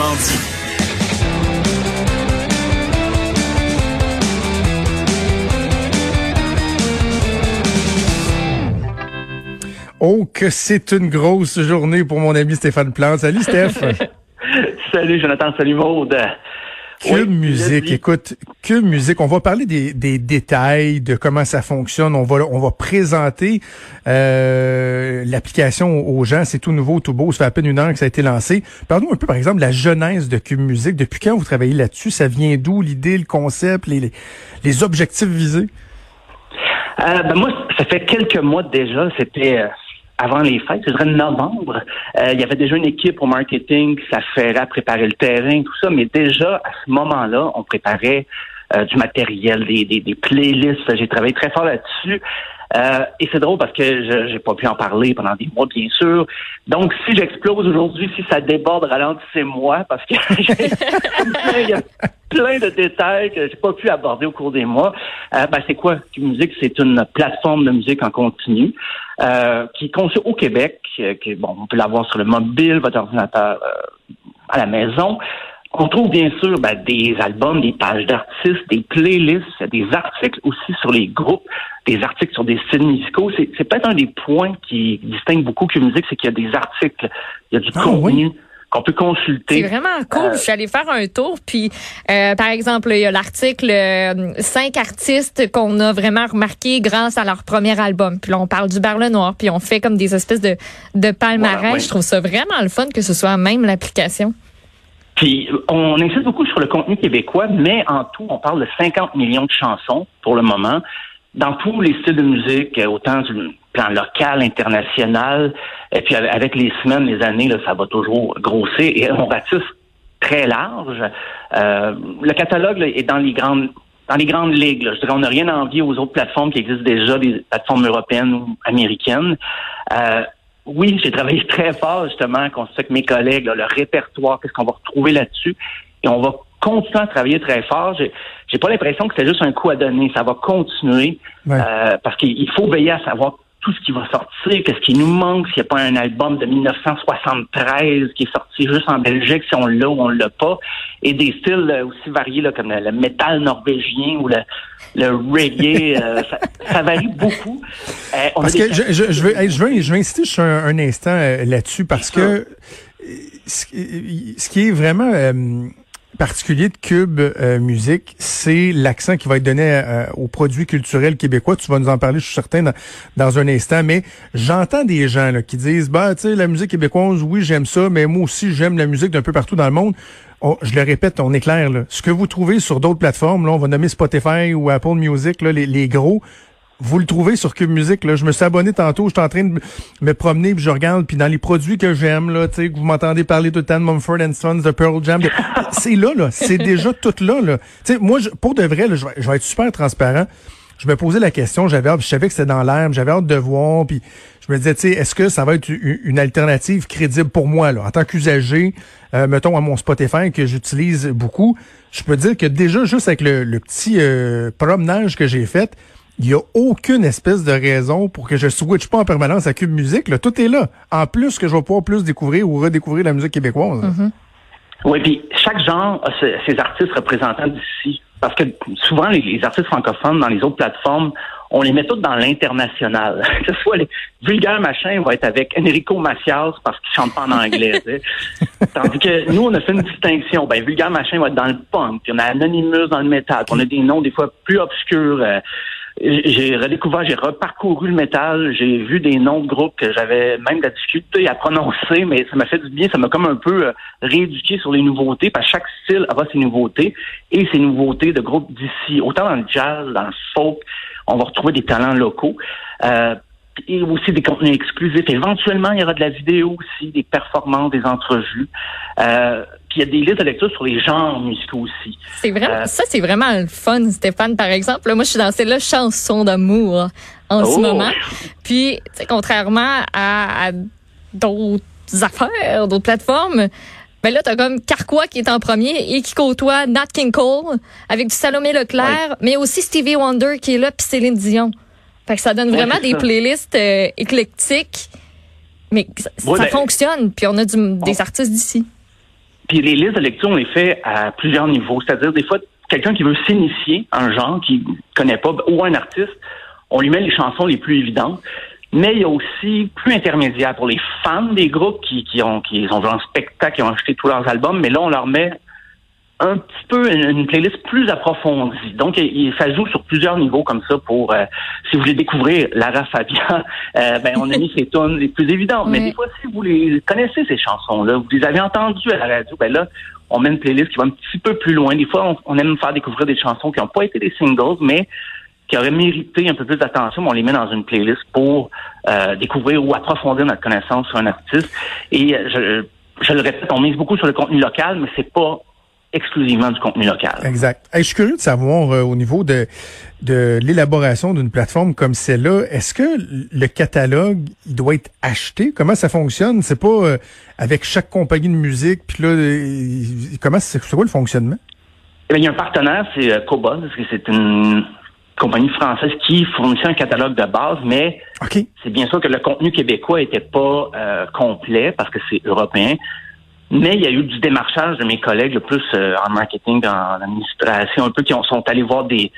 Franchement dit. Oh, que c'est une grosse journée pour mon ami Stéphane Plante. Salut, Steph. salut, Jonathan. Salut, Maude. Que musique, écoute, que musique. On va parler des, des, détails, de comment ça fonctionne. On va, on va présenter euh, l'application aux gens. C'est tout nouveau, tout beau. Ça fait à peine une heure que ça a été lancé. Parlons un peu, par exemple, de la genèse de Cube Musique. Depuis quand vous travaillez là-dessus? Ça vient d'où l'idée, le concept, les, les, objectifs visés? Euh, ben moi, ça fait quelques mois déjà. C'était euh, avant les fêtes, je dirais novembre, euh, il y avait déjà une équipe au marketing qui s'affairait à préparer le terrain, tout ça, mais déjà à ce moment-là, on préparait euh, du matériel, des, des, des playlists. J'ai travaillé très fort là-dessus. Euh, et c'est drôle parce que je n'ai pas pu en parler pendant des mois, bien sûr. Donc, si j'explose aujourd'hui, si ça déborde, ralentissez-moi parce que il y a plein de détails que j'ai pas pu aborder au cours des mois. Euh, ben, c'est quoi? Musique C'est une plateforme de musique en continu euh, qui est conçue au Québec. Qui, bon, on peut l'avoir sur le mobile, votre ordinateur à la maison. On trouve bien sûr ben, des albums, des pages d'artistes, des playlists, des articles aussi sur les groupes, des articles sur des styles musicaux. C'est, peut-être un des points qui distingue beaucoup que musique, c'est qu'il y a des articles, il y a du ah contenu. Qu'on peut consulter. C'est vraiment cool. Euh, je suis allée faire un tour, puis euh, par exemple, il y a l'article euh, cinq artistes qu'on a vraiment remarqués grâce à leur premier album. Puis là, on parle du Berle Noir, puis on fait comme des espèces de, de palmarès. Je trouve ça vraiment le fun que ce soit même l'application. Puis on insiste beaucoup sur le contenu québécois, mais en tout, on parle de 50 millions de chansons pour le moment, dans tous les styles de musique, autant du plan local, international, et puis avec les semaines, les années, là, ça va toujours grossir et on ratisse très large. Euh, le catalogue est dans les grandes dans les grandes ligues. Je dirais, on n'a rien à envier aux autres plateformes qui existent déjà, des plateformes européennes ou américaines. Euh, oui, j'ai travaillé très fort justement, qu'on avec mes collègues, le répertoire, qu'est-ce qu'on va retrouver là-dessus. Et on va continuer à travailler très fort. J'ai pas l'impression que c'est juste un coup à donner. Ça va continuer euh, parce qu'il faut veiller à savoir tout ce qui va sortir, qu'est-ce qui nous manque, s'il n'y a pas un album de 1973 qui est sorti juste en Belgique, si on l'a ou on l'a pas, et des styles euh, aussi variés là, comme le, métal norvégien ou le, le reggae, euh, ça, varie beaucoup. Euh, parce que je, je, je, veux, je, veux, je veux insister sur un, instant là-dessus parce que ce, ce, qui est vraiment particulier de Cube euh, Musique, c'est l'accent qui va être donné euh, aux produits culturels québécois. Tu vas nous en parler, je suis certain, dans, un instant. Mais j'entends des gens là, qui disent, bah, tu sais, la musique québécoise, oui, j'aime ça, mais moi aussi, j'aime la musique d'un peu partout dans le monde. je le répète, on est clair. Là. Ce que vous trouvez sur d'autres plateformes, là, on va nommer Spotify ou Apple Music, là, les, les gros, vous le trouvez sur Cube Music. Là. Je me suis abonné tantôt, je suis en train de me promener, puis je regarde, puis dans les produits que j'aime, là, tu sais, que vous m'entendez parler tout le temps de Mumford Sons, de Pearl Jam, c'est là, là, c'est déjà tout là. là. Tu sais, moi, je, pour de vrai, là, je, vais, être super transparent. Je me posais la question, j'avais hâte, je savais que c'était dans l'air, j'avais hâte de voir, puis je me disais, tu sais, est-ce que ça va être une, alternative crédible pour moi, là, en tant qu'usager, euh, mettons à mon Spotify que j'utilise beaucoup, je peux dire que déjà juste avec le, petit euh, promenage que j'ai fait, il n'y a aucune espèce de raison pour que je switch pas en permanence à Cube Musique. Là. Tout est là. En plus que je vais pouvoir plus découvrir ou redécouvrir la musique québécoise. Mm-hmm. Oui, puis chaque genre a ses, artistes représentants d'ici. Parce que souvent, les, artistes francophones dans les autres plateformes, on les met tous dans l'international. que ce soit les vulgaires machins vont être avec Enrico Macias parce qu'ils chantent pas en anglais. Tandis que nous, on a fait une distinction. Ben, vulgaire machin va être dans le punk, puis on a Anonymous dans le métal, on a des noms des fois plus obscurs. Euh, j'ai redécouvert, j'ai reparcouru le métal, j'ai vu des noms de groupes que j'avais même de la difficulté à prononcer, mais ça m'a fait du bien, ça m'a comme un peu euh, rééduqué sur les nouveautés, parce que chaque style a ses nouveautés et ses nouveautés de groupes d'ici. Autant dans le jazz, dans le folk, on va retrouver des talents locaux. Euh, et aussi des contenus exclusifs. Éventuellement, il y aura de la vidéo aussi, des performances, des entrevues. Euh, puis il y a des listes de lecture sur les genres musicaux aussi. C'est vraiment euh, ça, c'est vraiment le fun, Stéphane. Par exemple, moi, je suis dans cette là chanson d'amour en ce oh! moment. Puis, contrairement à, d'autres affaires, d'autres plateformes, ben là, t'as comme Carquois qui est en premier et qui côtoie Nat King Cole avec du Salomé Leclerc, mais aussi Stevie Wonder qui est là puis Céline Dion. Fait que ça donne vraiment des playlists euh, éclectiques, mais ça, ben, fonctionne. Puis on a des artistes d'ici. Puis les listes de lecture, on les fait à plusieurs niveaux. C'est-à-dire, des fois, quelqu'un qui veut s'initier un genre qu'il connaît pas, ou un artiste, on lui met les chansons les plus évidentes. Mais il y a aussi plus intermédiaire pour les fans des groupes qui, qui ont qui ont vu un spectacle, qui ont acheté tous leurs albums, mais là on leur met un petit peu une, playlist plus approfondie. Donc, il, ça joue sur plusieurs niveaux comme ça pour, euh, si vous voulez découvrir Lara Fabian, euh, ben, on a mis ses tunes les plus évidentes. Mais des fois, si vous les connaissez, ces chansons-là, vous les avez entendues à la radio, ben là, on met une playlist qui va un petit peu plus loin. Des fois, on, aime faire découvrir des chansons qui n'ont pas été des singles, mais qui auraient mérité un peu plus d'attention, on les met dans une playlist pour euh, découvrir ou approfondir notre connaissance sur un artiste. Et je, je le répète, on mise beaucoup sur le contenu local, mais c'est pas exclusivement du contenu local. Exact. je suis curieux de savoir euh, au niveau de, de l'élaboration d'une plateforme comme celle-là, est-ce que le catalogue il doit être acheté? Comment ça fonctionne? C'est pas euh, avec chaque compagnie de musique puis là euh, comment c'est quoi le fonctionnement? Eh Il y a un partenaire, c'est Cobol, parce que c'est une compagnie française qui fournissait un catalogue de base, mais c'est bien sûr que le contenu québécois était pas complet parce que c'est européen. Mais il y a eu du démarchage de mes collègues, le plus euh, en marketing, en administration, un peu qui ont, sont allés voir des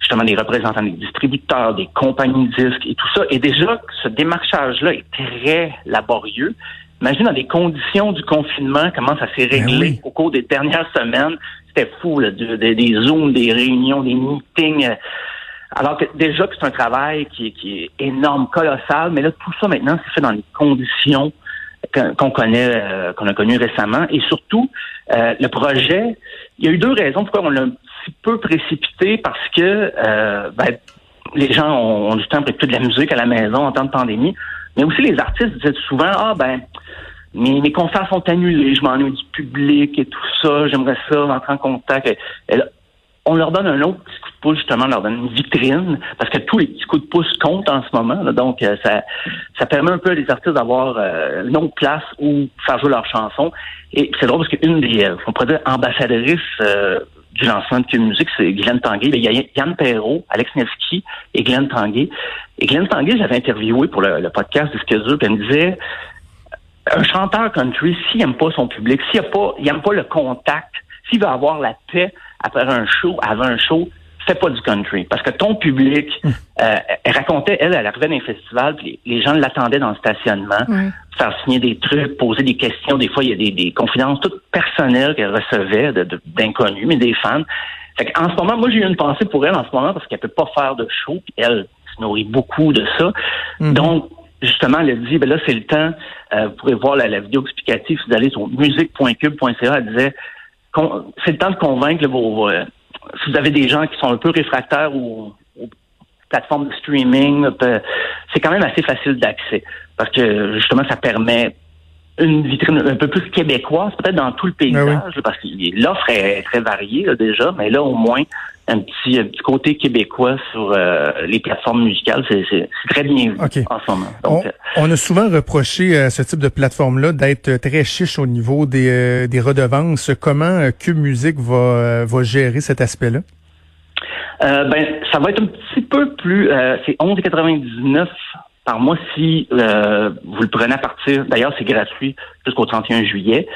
justement des représentants des distributeurs, des compagnies de disques et tout ça. Et déjà, ce démarchage-là est très laborieux. Imagine dans les conditions du confinement, comment ça s'est ben réglé au cours des dernières semaines. C'était fou, là, des zooms, des réunions, des meetings. Alors que déjà que c'est un travail qui, qui est énorme, colossal, mais là, tout ça maintenant, c'est fait dans les conditions qu'on connaît, euh, qu'on a connu récemment. Et surtout, euh, le projet, il y a eu deux raisons pourquoi on l'a un petit peu précipité parce que euh, ben, les gens ont, du temps pour écouter de la musique à la maison en temps de pandémie. Mais aussi les artistes disaient souvent Ah ben mes, concerts sont annulés, je m'ennuie du public et tout ça, j'aimerais ça, rentrer en contact. On leur donne un autre justement, leur donne une vitrine, parce que tous les petits coups de pouce comptent en ce moment. donc, euh, ça, ça permet un peu à les artistes d'avoir euh, une autre place où faire jouer leurs chansons. Et c'est drôle parce qu'une des, euh, on pourrait dire, ambassadrices du lancement de Cube Musique, c'est Glenn Tanguay. Il y a Yann Perrault, Alex Nevsky et Glenn Tanguay. Et Glenn Tanguay, j'avais interviewé pour le, podcast de puis elle me disait, un chanteur country, s'il n'aime pas son public, s'il n'aime pas, pas le contact, s'il veut avoir la paix après un show, avant un show, fais pas du country. Parce que ton public, hum. euh, elle racontait, elle, elle arrivait dans les festivals, puis les, gens l'attendaient dans le stationnement, faire signer des trucs, poser des questions. Des fois, il y a des, des confidences toutes personnelles qu'elle recevait d'inconnus, mais des fans. Fait en ce moment, moi, j'ai eu une pensée pour elle en ce moment parce qu'elle peut pas faire de show, puis elle se nourrit beaucoup de ça. Hum. Donc, justement, elle a dit, ben là, c'est le temps. Euh, vous pourrez voir la, la vidéo explicative si vous allez sur musique.cube.ca. Elle disait, c'est le temps de convaincre vos, euh, si vous avez des gens qui sont un peu réfractaires aux, plateformes de streaming, euh, c'est quand même assez facile d'accès. Parce que justement ça permet une vitrine un peu plus québécoise, peut-être dans tout le ben paysage, parce que l'offre est très variée déjà, mais là au moins un petit, petit côté québécois sur euh, les plateformes musicales, c'est très bien vu en ce moment. Euh, on, a souvent reproché à ce type de plateforme-là d'être très chiche au niveau des, euh, des redevances. Comment Cube Music va, va gérer cet aspect-là? ben, ça va être un petit peu plus. c'est 11,99 par mois si vous le prenez à partir. D'ailleurs, c'est gratuit jusqu'au 31 juillet.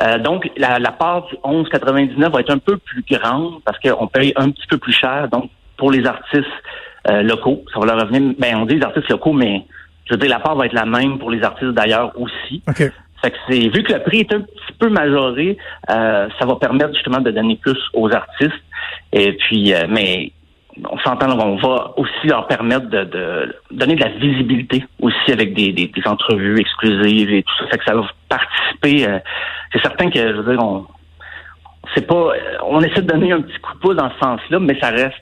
Euh, donc, la, la, part du 11,99 va être un peu plus grande parce qu'on paye un petit peu plus cher. Donc, pour les artistes euh, locaux, ça va leur revenir. Ben, on dit les artistes locaux, mais je veux dire, la part va être la même pour les artistes d'ailleurs aussi. Okay. Fait que c'est vu que le prix est un petit peu majoré, euh, ça va permettre justement de donner plus aux artistes. Et puis, mais on s'entend, on va aussi leur permettre de, donner de la visibilité aussi avec des, des, entrevues exclusives et tout ça. Fait que ça va participer. Euh, c'est certain que, je veux dire, on c'est pas, on essaie de donner un petit coup de pouce dans ce sens-là, mais ça reste.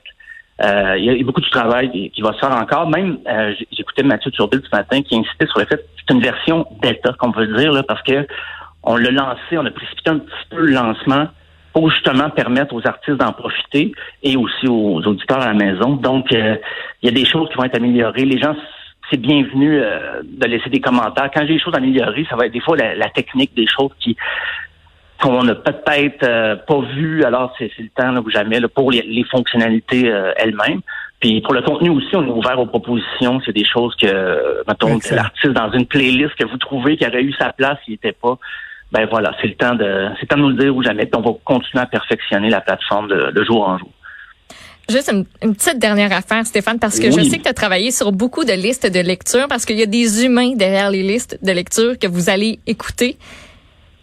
Euh, il y, a beaucoup de travail qui va se faire encore. Même, euh, j'écoutais Mathieu Turbide ce matin qui insistait sur le fait que c'est une version d'État, qu'on veut dire, là, parce que on l'a lancé, on a précipité un petit peu le lancement pour justement permettre aux artistes d'en profiter et aussi aux auditeurs à la maison. Donc, euh, il y a des choses qui vont être améliorées. Les gens, c'est bienvenu euh, de laisser des commentaires. Quand j'ai des choses améliorées, ça va être des fois la, technique, des choses qui qu'on n'a peut-être euh, pas vues. Alors, c'est le temps là, ou jamais pour les, fonctionnalités elles-mêmes. Puis pour le contenu aussi, on est ouvert aux propositions. C'est des choses que, mettons, l'artiste dans une playlist que vous trouvez qui aurait eu sa place, il n'était pas ben voilà, c'est le temps de c'est temps de nous le dire ou jamais. Puis on va continuer à perfectionner la plateforme de, jour en jour. Juste une, petite dernière affaire, Stéphane, parce que je sais que tu as travaillé sur beaucoup de listes de lecture, parce qu'il y a des humains derrière les listes de lecture que vous allez écouter.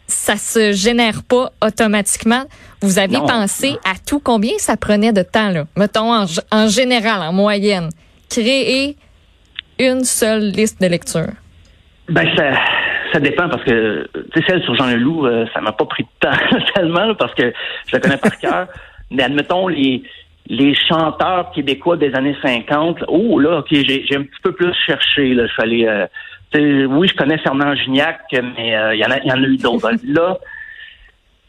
Ça se génère pas automatiquement. Vous avez pensé à tout combien ça prenait de temps, là? Mettons en, en général, en moyenne, créer une seule liste de lecture. Ben ça, ça dépend parce que tu sais celle sur Jean Leloup, euh, ça m'a pas pris de temps tellement parce que je la connais par cœur. Mais admettons les les chanteurs québécois des années 50. Oh là, ok, j'ai un petit peu plus cherché. Là, je suis allé, euh, oui, je connais Fernand Gignac, mais euh, il y en a, y en a eu d'autres. là,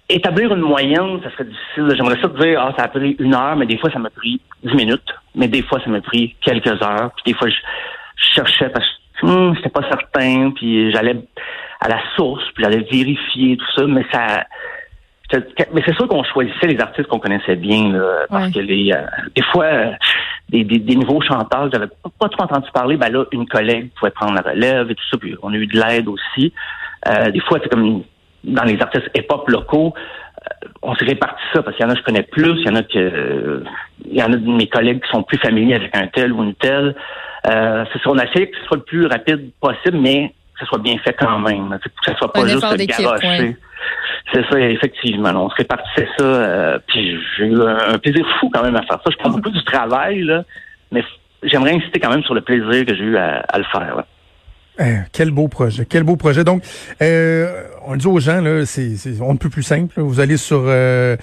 établir une moyenne, ça serait difficile. J'aimerais ça te dire, ah, ça a pris une heure, mais des fois, ça m'a pris dix minutes. Mais des fois, ça m'a pris quelques heures. Puis des fois, je, cherchais parce que hum, j'étais pas certain, puis j'allais à la source, puis j'allais vérifier tout ça, mais ça mais c'est sûr qu'on choisissait les artistes qu'on connaissait bien, là, parce que les, euh, des fois, euh, des, des, nouveaux chanteurs, j'avais pas, trop entendu parler, ben là, une collègue pouvait prendre la relève et tout ça, puis on a eu de l'aide aussi. Euh, des fois, c'est comme dans les artistes hip-hop locaux, on s'est réparti ça parce qu'il y en a que je connais plus, il y en a que il y en a de mes collègues qui sont plus familiers avec un tel ou une telle. Euh, c'est ça, on a essayé que ce soit le plus rapide possible, mais que ce soit bien fait quand même. Que ce soit pas juste garocher. C'est ça, effectivement. On se répartissait ça. Euh, puis j'ai eu un, plaisir fou quand même à faire ça. Je prends beaucoup du travail, là, mais j'aimerais insister quand même sur le plaisir que j'ai eu à, le faire. Eh, quel beau projet, quel beau projet. Donc, euh, on dit aux gens, là, c'est, on ne peut plus simple. Vous allez sur, euh,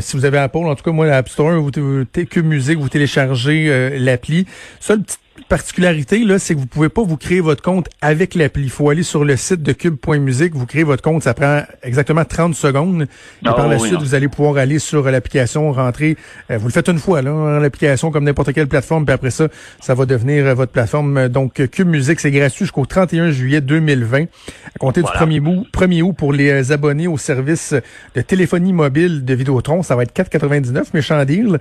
si vous avez Apple, en tout cas moi, l'App Store, vous, vous, que musique, vous téléchargez l'appli. Seule petite particularité, là, c'est que vous pouvez pas vous créer votre compte avec l'appli. Il faut aller sur le site de cube.musique, vous créez votre compte, ça prend exactement 30 secondes. Et ah par la suite, vous allez pouvoir aller sur l'application, rentrer. Euh, vous le faites une fois, là, l'application comme n'importe quelle plateforme, puis après ça, ça va devenir euh, votre plateforme. Donc, Cube Musique, c'est gratuit jusqu'au 31 juillet 2020. À compter du 1er août, 1er août pour les euh, abonnés au service de téléphonie mobile de Vidéotron, ça va être 4,99, méchant deal.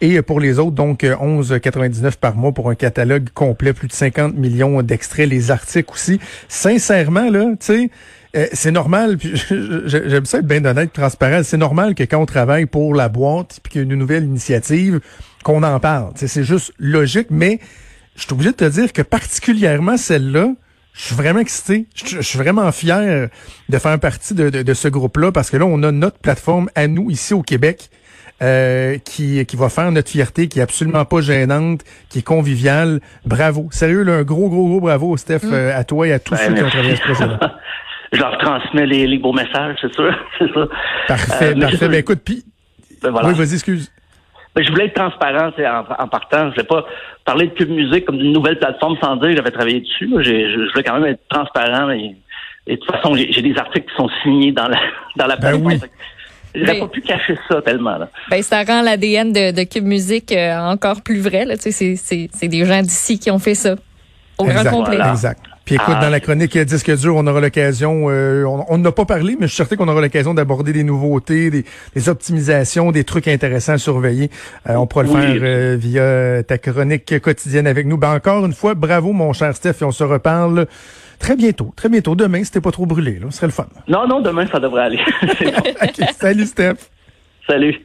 Et pour les autres, donc 11,99 par mois pour un catalogue complet, plus de 50 millions d'extraits, les articles aussi. Sincèrement, là, tu sais, euh, c'est normal, j'aime ça être bien honnête, transparent, c'est normal que quand on travaille pour la boîte, puis qu'il y a une nouvelle initiative, qu'on en parle. C'est juste logique, mais je suis obligé de te dire que particulièrement celle-là, je suis vraiment excité. Je, suis vraiment fier de faire partie de, de ce groupe-là parce que là, on a notre plateforme à nous ici au Québec euh, qui, qui va faire notre fierté, qui est absolument pas gênante, qui est conviviale. Bravo. Sérieux, là, un gros, gros, gros bravo, Steph, mm. euh, à toi et à tous ben, ceux qui ont travaillé ce projet-là. Je leur transmets les, les beaux messages, c'est sûr. ça. Parfait, euh, parfait. Ben, écoute, puis... Ben, voilà. Oui, vas-y, excuse. Ben, je voulais être transparent en, en, partant. Je voulais pas parler de Cube Musique comme d'une nouvelle plateforme sans dire que j'avais travaillé dessus. Je, voulais quand même être transparent. Et, de toute façon, j'ai des articles qui sont signés dans la dans la ben oui. J'aurais ben, pas pu cacher ça tellement. Là. Ben, ça rend l'ADN de, de Cube Musique euh, encore plus vrai. Là. Tu sais, c'est des gens d'ici qui ont fait ça. Au grand complet. Exact. Puis écoute, dans la ah. chronique Disque dur, on aura l'occasion, euh, on n'a pas parlé, mais je suis certain qu'on aura l'occasion d'aborder des nouveautés, des, des, optimisations, des trucs intéressants à surveiller. Euh, on pourra le faire via ta chronique quotidienne avec nous. Ben encore une fois, bravo mon cher Steph, et on se reparle Très bientôt, très bientôt. Demain, c'était pas trop brûlé, là. Ce serait le fun. Non, non, demain, ça devrait aller. Salut, Steph. Salut.